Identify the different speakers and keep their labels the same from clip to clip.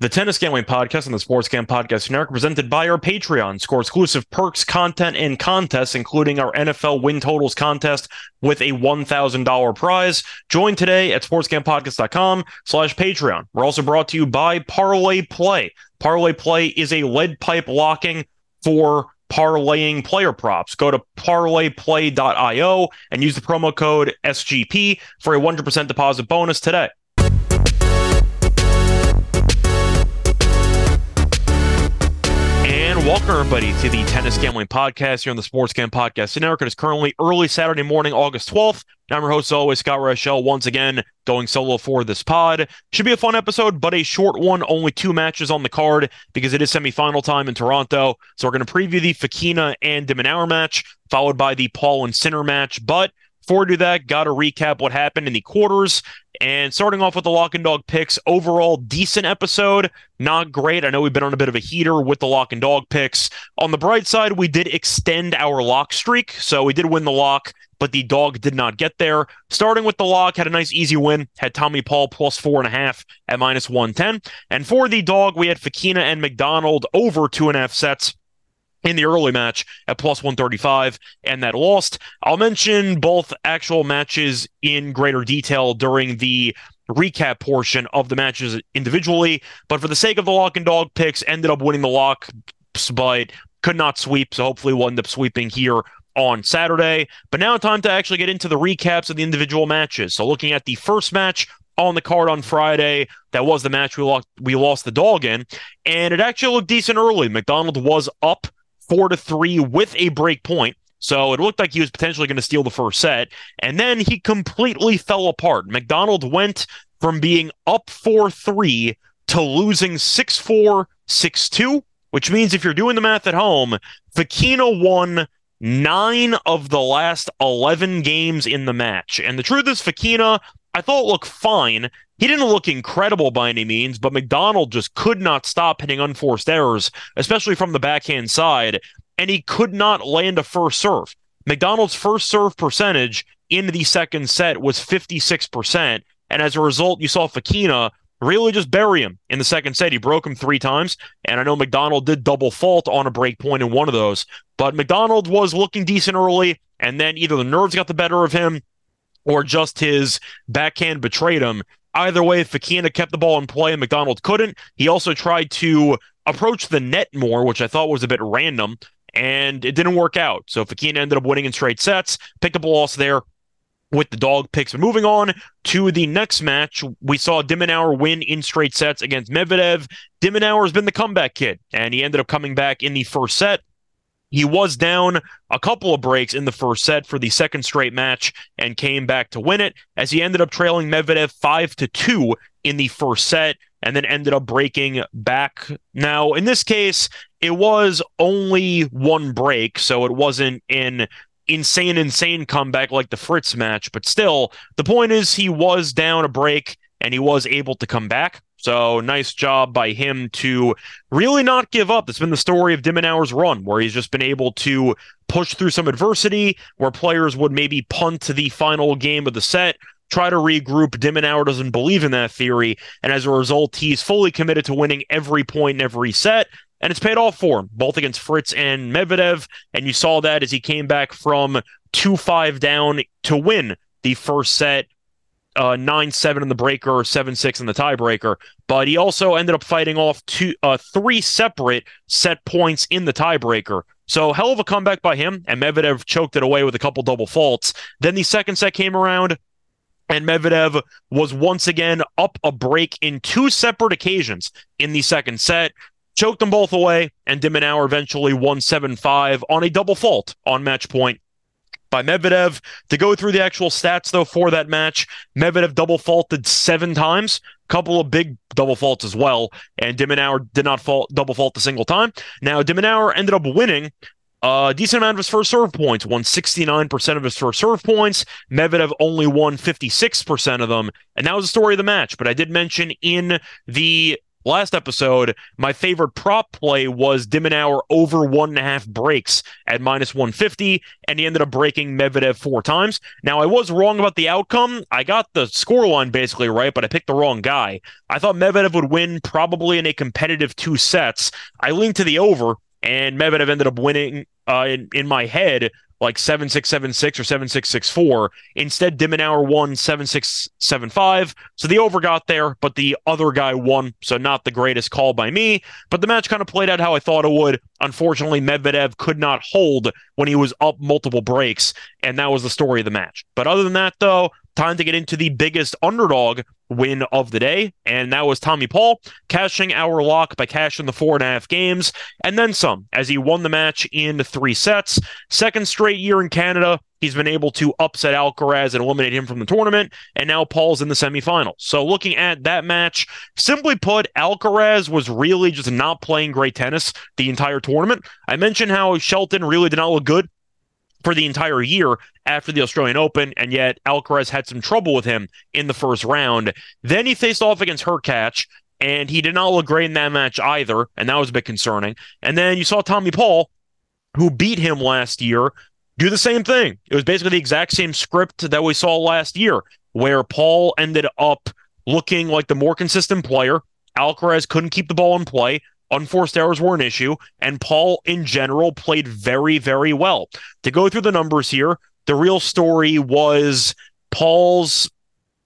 Speaker 1: The Tennis Gambling Podcast and the Sports Gam Podcast Network presented by our Patreon. Score exclusive perks, content, and contests, including our NFL win totals contest with a $1,000 prize. Join today at sportsgampodcast.com slash Patreon. We're also brought to you by Parlay Play. Parlay Play is a lead pipe locking for parlaying player props. Go to parlayplay.io and use the promo code SGP for a 100% deposit bonus today. Welcome everybody to the Tennis Gambling Podcast here on the Sports Gam Podcast Network. It is currently early Saturday morning, August 12th. I'm your host, always, Scott Reichel, once again going solo for this pod. Should be a fun episode, but a short one. Only two matches on the card because it is semifinal time in Toronto. So we're going to preview the Fokina and de match, followed by the Paul and Sinner match. But before we do that, got to recap what happened in the quarters. And starting off with the lock and dog picks, overall decent episode, not great. I know we've been on a bit of a heater with the lock and dog picks. On the bright side, we did extend our lock streak, so we did win the lock, but the dog did not get there. Starting with the lock, had a nice easy win. Had Tommy Paul plus four and a half at minus one ten, and for the dog, we had Fokina and McDonald over two and a half sets in the early match at plus 135 and that lost. I'll mention both actual matches in greater detail during the recap portion of the matches individually, but for the sake of the lock and dog picks, ended up winning the lock, but could not sweep. So hopefully we'll end up sweeping here on Saturday. But now time to actually get into the recaps of the individual matches. So looking at the first match on the card on Friday. That was the match we lost we lost the dog in. And it actually looked decent early. McDonald was up four to three with a break point. So it looked like he was potentially going to steal the first set. And then he completely fell apart. McDonald went from being up 4 3 to losing 6 4, 6 2, which means if you're doing the math at home, Fokina won nine of the last 11 games in the match. And the truth is, Fokina, I thought looked fine. He didn't look incredible by any means, but McDonald just could not stop hitting unforced errors, especially from the backhand side, and he could not land a first serve. McDonald's first serve percentage in the second set was 56%, and as a result, you saw Fokina really just bury him in the second set. He broke him three times, and I know McDonald did double fault on a break point in one of those, but McDonald was looking decent early, and then either the nerves got the better of him or just his backhand betrayed him. Either way, Fokina kept the ball in play and McDonald couldn't. He also tried to approach the net more, which I thought was a bit random, and it didn't work out. So Fokina ended up winning in straight sets, picked up a loss there with the dog picks. But moving on to the next match, we saw de Minaur win in straight sets against Medvedev. de Minaur has been the comeback kid, and he ended up coming back in the first set. He was down a couple of breaks in the first set for the second straight match and came back to win it as he ended up trailing Medvedev 5 to 2 in the first set and then ended up breaking back. Now, in this case, it was only one break, so it wasn't an insane, insane comeback like the Fritz match, but still, the point is he was down a break and he was able to come back. So nice job by him to really not give up. That's been the story of de Minaur's run, where he's just been able to push through some adversity, where players would maybe punt to the final game of the set, try to regroup. de Minaur doesn't believe in that theory, and as a result, he's fully committed to winning every point in every set. And it's paid off for him, both against Fritz and Medvedev. And you saw that as he came back from 2 5 down to win the first set uh, nine seven in the breaker, seven six in the tiebreaker. But he also ended up fighting off two, uh, three separate set points in the tiebreaker. So hell of a comeback by him, and Medvedev choked it away with a couple double faults. Then the second set came around, and Medvedev was once again up a break in two separate occasions in the second set. Choked them both away, and de eventually won 7 5 on a double fault on match point by Medvedev. To go through the actual stats, though, for that match, Medvedev double faulted seven times, couple of big double faults as well, and de Minaur did not fault double fault a single time. Now, de Minaur ended up winning a decent amount of his first serve points, won 69% of his first serve points. Medvedev only won 56% of them. And that was the story of the match. But I did mention in the last episode, my favorite prop play was de Minaur over one and a half breaks at minus 150, and he ended up breaking Medvedev four times. Now, I was wrong about the outcome. I got the scoreline basically right, but I picked the wrong guy. I thought Medvedev would win probably in a competitive two sets. I leaned to the over, and Medvedev ended up winning uh, in, in my head like 7676 or 7664. Instead, de Minaur won 7675. So the over got there, but the other guy won. So not the greatest call by me. But the match kind of played out how I thought it would. Unfortunately, Medvedev could not hold when he was up multiple breaks. And that was the story of the match. But other than that, though, time to get into the biggest underdog win of the day, and that was Tommy Paul cashing our lock by cashing the four and a half games and then some as he won the match in three sets. Second straight year in Canada, he's been able to upset Alcaraz and eliminate him from the tournament, and now Paul's in the semifinals. So looking at that match, simply put, Alcaraz was really just not playing great tennis the entire tournament. I mentioned how Shelton really did not look good for the entire year after the Australian Open, and yet Alcaraz had some trouble with him in the first round. Then he faced off against Hurkacz, and he did not look great in that match either, and that was a bit concerning. And then you saw Tommy Paul, who beat him last year, do the same thing. It was basically the exact same script that we saw last year, where Paul ended up looking like the more consistent player. Alcaraz couldn't keep the ball in play. Unforced errors were an issue, and Paul in general played very, very well. To go through the numbers here, the real story was Paul's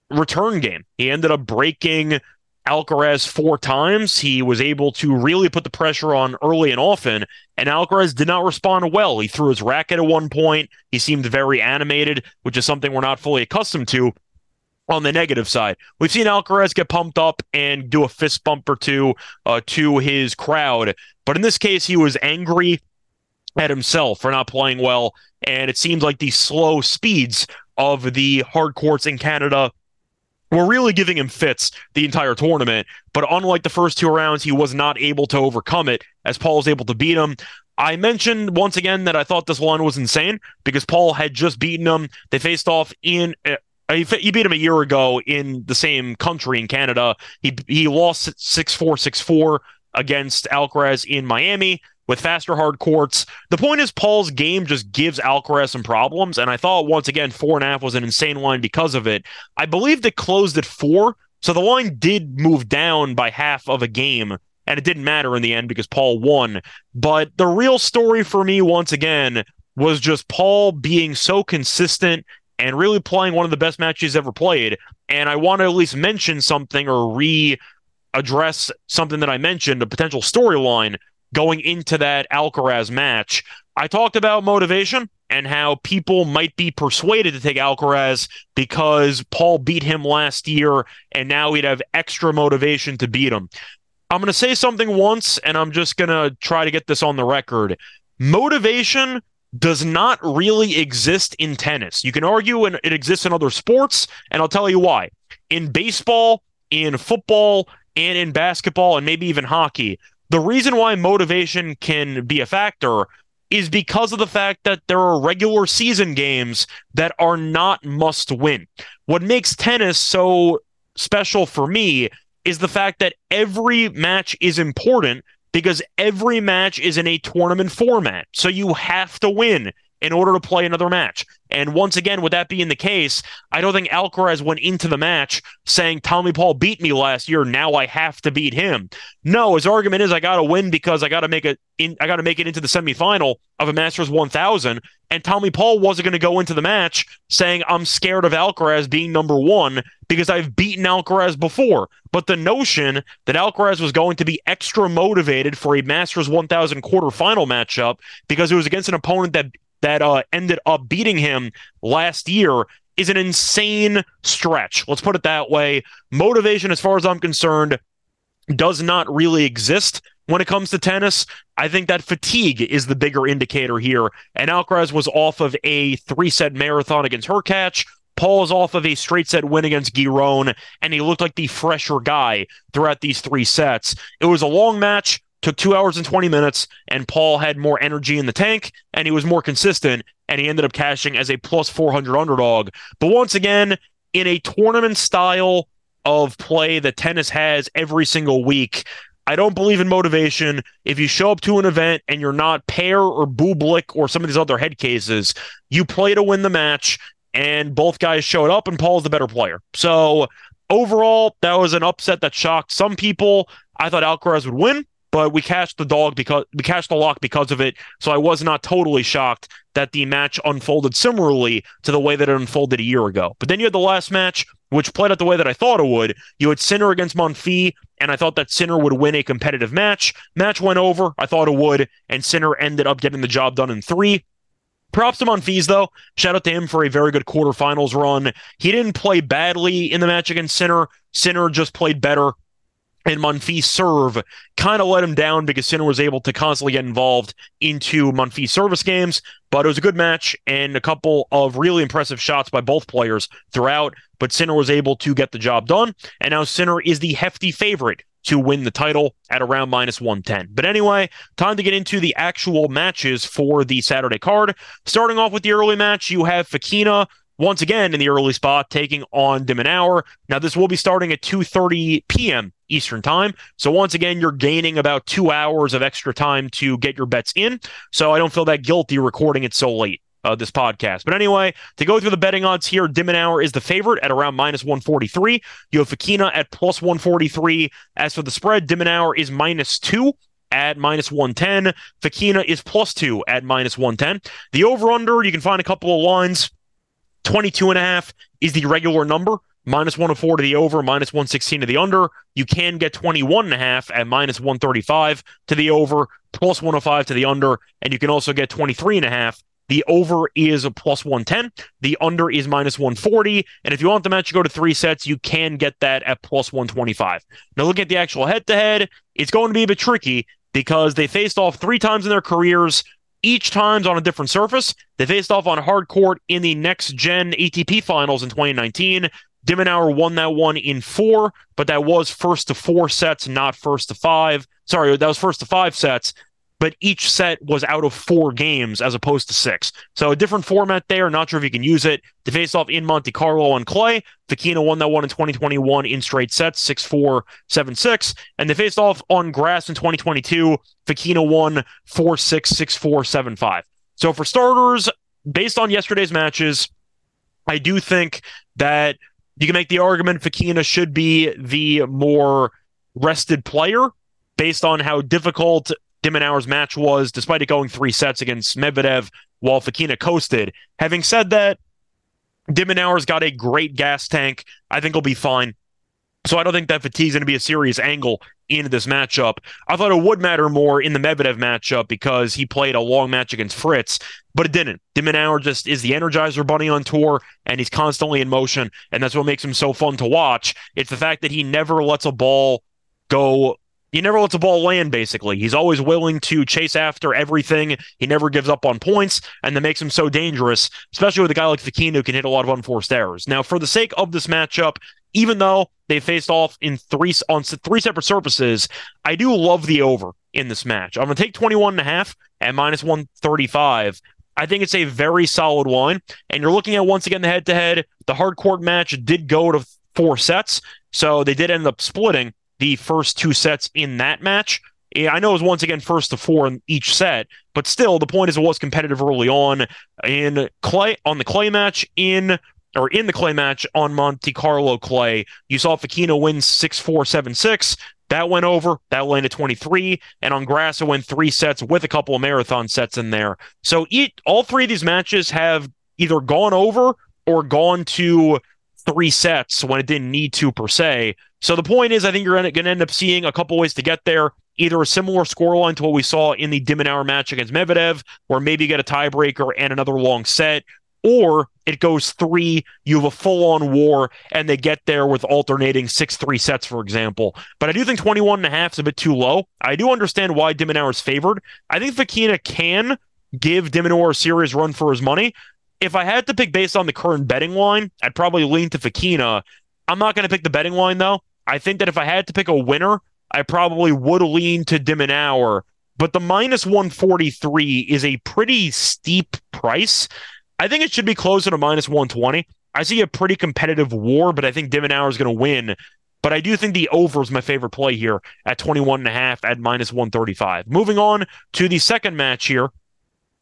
Speaker 1: return game. He ended up breaking Alcaraz four times. He was able to really put the pressure on early and often, and Alcaraz did not respond well. He threw his racket at one point. He seemed very animated, which is something we're not fully accustomed to on the negative side. We've seen Alcaraz get pumped up and do a fist bump or two uh, to his crowd, but in this case, he was angry at himself for not playing well, and it seems like the slow speeds of the hard courts in Canada were really giving him fits the entire tournament. But unlike the first two rounds, he was not able to overcome it as Paul was able to beat him. I mentioned once again that I thought this line was insane because Paul had just beaten him. They faced off in uh, he, beat him a year ago in the same country in Canada. He he lost six four six four against Alcaraz in Miami with faster hard courts. The point is, Paul's game just gives Alcaraz some problems, and I thought once again four and a half was an insane line because of it. I believe they closed at four, so the line did move down by half of a game. And it didn't matter in the end because Paul won. But the real story for me, once again, was just Paul being so consistent and really playing one of the best matches he's ever played. And I want to at least mention something or re address something that I mentioned, a potential storyline going into that Alcaraz match. I talked about motivation and how people might be persuaded to take Alcaraz because Paul beat him last year and now he'd have extra motivation to beat him. I'm going to say something once and I'm just going to try to get this on the record. Motivation does not really exist in tennis. You can argue and it exists in other sports, and I'll tell you why. In baseball, in football, and in basketball, and maybe even hockey, the reason why motivation can be a factor is because of the fact that there are regular season games that are not must win. What makes tennis so special for me is the fact that every match is important because every match is in a tournament format. So you have to win in order to play another match. And once again, with that being the case, I don't think Alcaraz went into the match saying Tommy Paul beat me last year. Now I have to beat him. No, his argument is I got to win because I got to make it. In, I got to make it into the semifinal of a Masters 1000. And Tommy Paul wasn't going to go into the match saying I'm scared of Alcaraz being number one because I've beaten Alcaraz before. But the notion that Alcaraz was going to be extra motivated for a Masters 1000 quarterfinal matchup because it was against an opponent that that uh, ended up beating him last year is an insane stretch. Let's put it that way. Motivation, as far as I'm concerned, does not really exist when it comes to tennis. I think that fatigue is the bigger indicator here. And Alcaraz was off of a three set marathon against Hurkacz. Paul is off of a straight set win against Giron, and he looked like the fresher guy throughout these three sets. It was a long match took two hours and 20 minutes, and Paul had more energy in the tank and he was more consistent, and he ended up cashing as a plus 400 underdog. But once again, in a tournament style of play that tennis has every single week. I don't believe in motivation. If you show up to an event and you're not Paire or Bublik or some of these other head cases, you play to win the match. And both guys showed up, and Paul's the better player. So overall, that was an upset that shocked some people. I thought Alcaraz would win but we cashed the dog because we cashed the lock because of it. So I was not totally shocked that the match unfolded similarly to the way that it unfolded a year ago. But then you had the last match, which played out the way that I thought it would. You had Sinner against Monfils, and I thought that Sinner would win a competitive match. Match went over. I thought it would, and Sinner ended up getting the job done in three. Props to Monfils, though. Shout out to him for a very good quarterfinals run. He didn't play badly in the match against Sinner. Sinner just played better and Monfils' serve kind of let him down because Sinner was able to constantly get involved into Monfils' service games. But it was a good match and a couple of really impressive shots by both players throughout. But Sinner was able to get the job done. And now Sinner is the hefty favorite to win the title at around minus 110. But anyway, time to get into the actual matches for the Saturday card. Starting off with the early match, you have Fokina once again in the early spot taking on de Minaur. Now this will be starting at 2:30 p.m. Eastern time. So once again, you're gaining about 2 hours of extra time to get your bets in. So I don't feel that guilty recording it so late. Uh, this podcast. But anyway, to go through the betting odds here, de Minaur is the favorite at around minus 143. You have Fokina at plus 143. As for the spread, de Minaur is minus two at minus 110. Fokina is plus two at minus 110. The over under, you can find a couple of lines 22 and a half is the regular number. Minus 104 to the over, minus 116 to the under. You can get 21 and a half at minus 135 to the over, plus 105 to the under. And you can also get 23 and a half. The over is a plus 110. The under is minus 140. And if you want the match to go to three sets, you can get that at plus 125. Now, look at the actual head to head. It's going to be a bit tricky because they faced off three times in their careers each time's on a different surface. They faced off on hard court in the next gen ATP finals in 2019. de Minaur won that one in four, but that was first to four sets, not first to five. Sorry, that was first to five sets but each set was out of four games as opposed to six. So a different format there. Not sure if you can use it. To face off in Monte Carlo on clay, Fokina won that one in 2021 in straight sets, 6 4, 7 6. And they faced off on grass in 2022. Fokina won 4 6, 6 4, 7 5. So for starters, based on yesterday's matches, I do think that you can make the argument Fokina should be the more rested player based on how difficult de match was, despite it going three sets against Medvedev while Fokina coasted. Having said that, de Minaur's got a great gas tank. I think he'll be fine. So I don't think that fatigue's going to be a serious angle in this matchup. I thought it would matter more in the Medvedev matchup because he played a long match against Fritz, but it didn't. de just is the Energizer Bunny on tour, and he's constantly in motion, and that's what makes him so fun to watch. It's the fact that he never lets a ball go he never lets a ball land, basically. He's always willing to chase after everything. He never gives up on points, and that makes him so dangerous, especially with a guy like Fokina who can hit a lot of unforced errors. Now, for the sake of this matchup, even though they faced off in three on three separate surfaces, I do love the over in this match. I'm going to take 21 and a half at minus 135. I think it's a very solid line. And you're looking at once again the head to head. The hard court match did go to four sets, so they did end up splitting the first two sets in that match. I know it was once again first to four in each set, but still the point is it was competitive early on in clay on the clay match in or in the clay match on Monte Carlo clay. You saw Fokina win 6-4, 7-6. That went over. That landed 23. And on grass, it went three sets with a couple of marathon sets in there. So all three of these matches have either gone over or gone to three sets when it didn't need to per se. So the point is, I think you're going to end up seeing a couple ways to get there. Either a similar scoreline to what we saw in the de Minaur match against Medvedev, or maybe get a tiebreaker and another long set, or it goes three, you have a full on war, and they get there with alternating 6 3 sets, for example. But I do think 21 and a half is a bit too low. I do understand why de Minaur is favored. I think Fokina can give de Minaur a serious run for his money. If I had to pick based on the current betting line, I'd probably lean to Fokina. I'm not going to pick the betting line, though. I think that if I had to pick a winner, I probably would lean to de But the minus 143 is a pretty steep price. I think it should be closer to minus 120. I see a pretty competitive war, but I think De is going to win. But I do think the over is my favorite play here at 21 and a half at minus 135. Moving on to the second match here.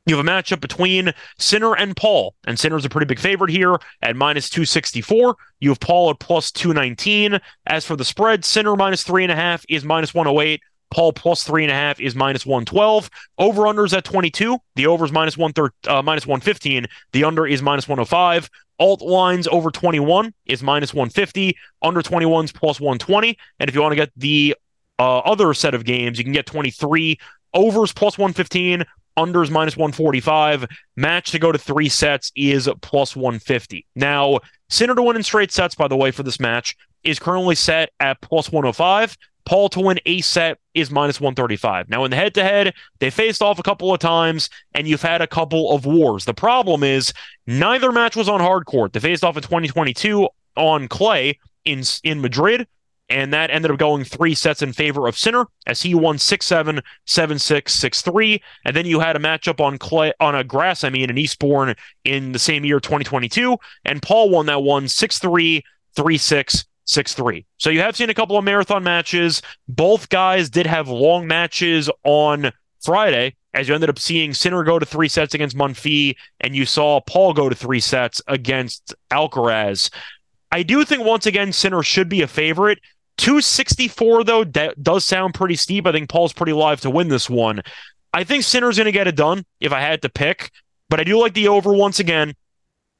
Speaker 1: You have a matchup between Sinner and Paul, and Sinner's a pretty big favorite here at minus 264. You have Paul at plus 219. As for the spread, Sinner minus three and a half is minus 108. Paul plus three and a half is minus 112. Over unders at 22. The over is minus, one thir- uh, minus 115. The under is minus 105. Alt lines over 21 is minus 150. Under 21 is plus 120. And if you want to get the uh, other set of games, you can get 23 overs plus 115. Unders minus 145. Match to go to three sets is plus 150. Now, Sinner to win in straight sets, by the way, for this match is currently set at plus 105. Paul to win a set is minus 135. Now, in the head to head, they faced off a couple of times, and you've had a couple of wars. The problem is neither match was on hard court. They faced off in 2022 on clay in, in Madrid, and that ended up going three sets in favor of Sinner as he won 6 7, 7 6, 6 3. And then you had a matchup on clay, on a grass, I mean, in Eastbourne in the same year, 2022, and Paul won that one 6 3, 3 6. 6 3. So you have seen a couple of marathon matches. Both guys did have long matches on Friday, as you ended up seeing Sinner go to three sets against Monfils, and you saw Paul go to three sets against Alcaraz. I do think, once again, Sinner should be a favorite. 264, though, that does sound pretty steep. I think Paul's pretty live to win this one. I think Sinner's going to get it done if I had to pick, but I do like the over once again.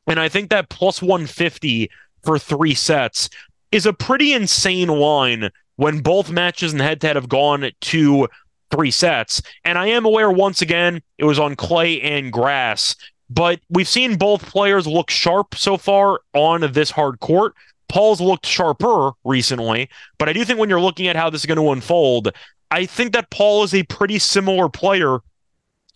Speaker 1: And I think that plus 150 for three sets is a pretty insane line when both matches in the head to head have gone to three sets. And I am aware, once again, it was on clay and grass, but we've seen both players look sharp so far on this hard court. Paul's looked sharper recently, but I do think when you're looking at how this is going to unfold, I think that Paul is a pretty similar player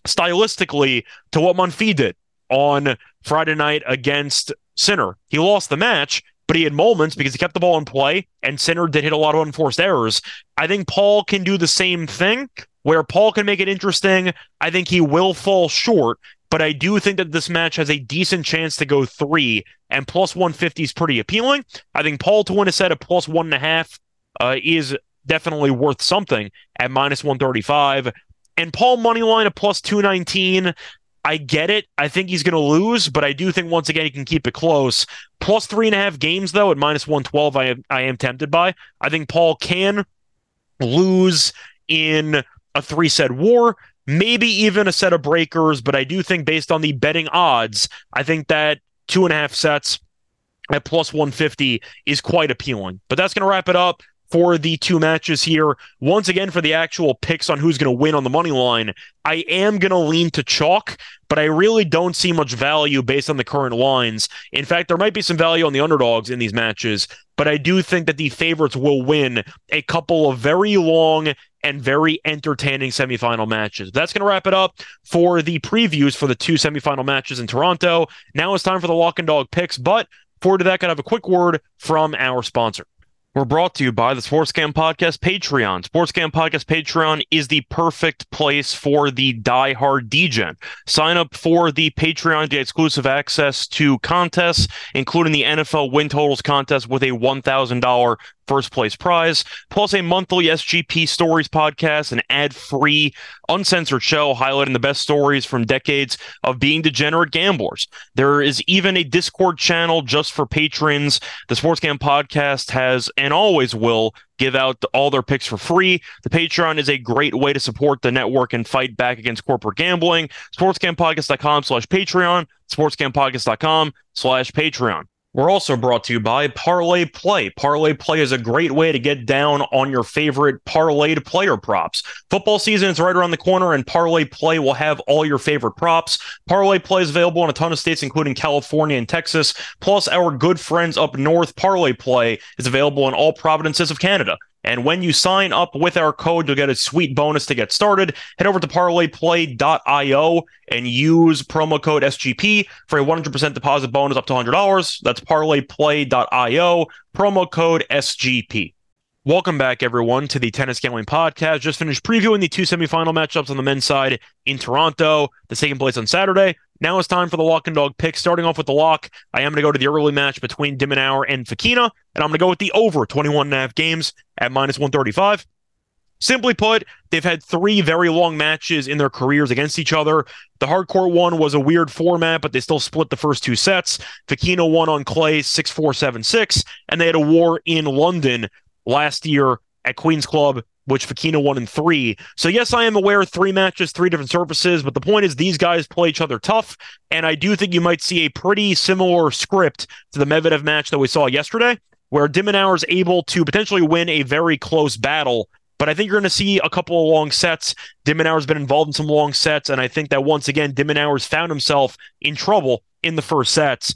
Speaker 1: stylistically to what Monfils did on Friday night against Sinner. He lost the match, but he had moments because he kept the ball in play and Sinner did hit a lot of unforced errors. I think Paul can do the same thing where Paul can make it interesting. I think he will fall short, but I do think that this match has a decent chance to go three, and plus 150 is pretty appealing. I think Paul to win a set of plus one and a half uh, is definitely worth something at minus 135. And Paul Moneyline at plus 219. I get it. I think he's going to lose, but I do think once again he can keep it close. Plus three and a half games though at minus one twelve. I am I am tempted by. I think Paul can lose in a three set war, maybe even a set of breakers. But I do think based on the betting odds, I think that two and a half sets at plus 150 is quite appealing. But that's going to wrap it up for the two matches here. Once again, for the actual picks on who's going to win on the money line, I am going to lean to chalk, but I really don't see much value based on the current lines. In fact, there might be some value on the underdogs in these matches, but I do think that the favorites will win a couple of very long and very entertaining semifinal matches. That's going to wrap it up for the previews for the two semifinal matches in Toronto. Now it's time for the lock and dog picks, but forward to that, got to have a quick word from our sponsor. We're brought to you by the Sportscam Podcast Patreon. Sportscam Podcast Patreon is the perfect place for the die-hard degen. Sign up for the Patreon to exclusive access to contests, including the NFL win totals contest with a $1,000 first place prize, plus a monthly SGP Stories podcast, an ad free, uncensored show highlighting the best stories from decades of being degenerate gamblers. There is even a Discord channel just for patrons. The Sportscam podcast has and always will give out all their picks for free. The Patreon is a great way to support the network and fight back against corporate gambling. SportsCamPodcast.com slash Patreon, SportsCamPodcast.com slash Patreon. We're also brought to you by Parlay Play. Parlay Play is a great way to get down on your favorite parlayed player props. Football season is right around the corner, and Parlay Play will have all your favorite props. Parlay Play is available in a ton of states, including California and Texas. Plus, our good friends up north, Parlay Play, is available in all provinces of Canada. And when you sign up with our code, you'll get a sweet bonus to get started. Head over to parlayplay.io and use promo code SGP for a 100% deposit bonus up to $100. That's parlayplay.io, promo code SGP. Welcome back, everyone, to the Tennis Gambling Podcast. Just finished previewing the two semifinal matchups on the men's side in Toronto. That's taking place on Saturday. Now it's time for the lock and dog pick. Starting off with the lock, I am going to go to the early match between de Minaur and Fokina, and I'm going to go with the over 21 and a half games at minus 135. Simply put, they've had three very long matches in their careers against each other. The hardcore one was a weird format, but they still split the first two sets. Fokina won on clay 6 4 7 6, and they had a war in London last year at Queen's Club, which Fokina won in three. So, yes, I am aware three matches, three different surfaces, but the point is these guys play each other tough. And I do think you might see a pretty similar script to the Medvedev match that we saw yesterday, where de Minaur is able to potentially win a very close battle but I think you're going to see a couple of long sets. de Minaur's been involved in some long sets, and I think that once again, de Minaur's found himself in trouble in the first sets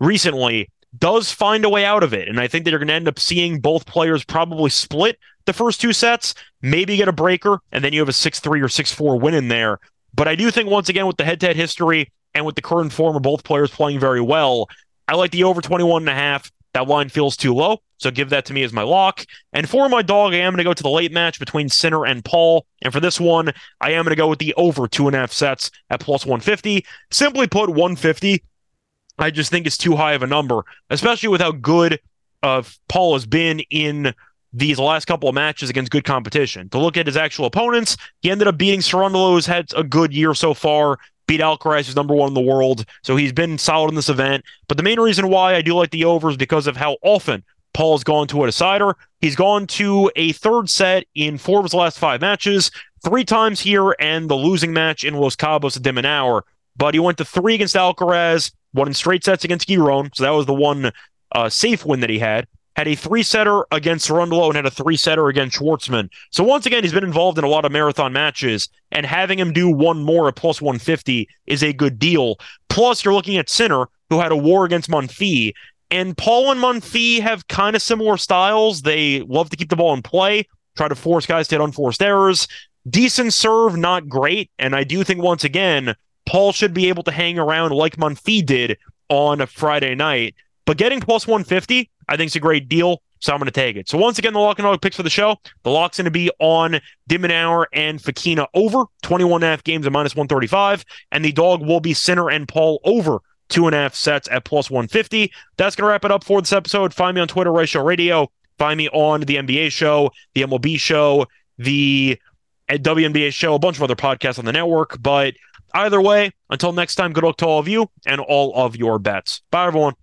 Speaker 1: recently. Does find a way out of it, and I think that you're going to end up seeing both players probably split the first two sets, maybe get a breaker, and then you have a six three or six four win in there. But I do think once again with the head to head history and with the current form of both players playing very well, I like the over 21 and a half. That line feels too low. So give that to me as my lock. And for my dog, I am going to go to the late match between Sinner and Paul. And for this one, I am going to go with the over two and a half sets at plus 150. Simply put, 150, I just think it's too high of a number, especially with how good uh, Paul has been in these last couple of matches against good competition. To look at his actual opponents, he ended up beating Cerundolo, who's had a good year so far beat Alcaraz, who's number one in the world. So he's been solid in this event. But the main reason why I do like the overs because of how often Paul's gone to a decider. He's gone to a third set in four of his last five matches, three times here, and the losing match in Los Cabos at de Minaur. But he went to three against Alcaraz, one in straight sets against Giron. So that was the one uh, safe win that he had. Had a three setter against Cerundolo and had a three setter against Schwartzman. So once again, he's been involved in a lot of marathon matches, and having him do one more at plus 150 is a good deal. Plus, you're looking at Sinner, who had a war against Monfils, and Paul and Monfils have kind of similar styles. They love to keep the ball in play, try to force guys to hit unforced errors. Decent serve, not great. And I do think, once again, Paul should be able to hang around like Monfils did on a Friday night. But getting plus 150, I think is a great deal. So I'm going to take it. So once again, the lock and dog picks for the show. The lock's going to be on de Minaur and Fokina over 21 and a half games at minus 135. And the dog will be Sinner and Paul over two and a half sets at plus 150. That's going to wrap it up for this episode. Find me on Twitter, Rice Show Radio. Find me on the NBA show, the MLB show, the WNBA show, a bunch of other podcasts on the network. But either way, until next time, good luck to all of you and all of your bets. Bye, everyone.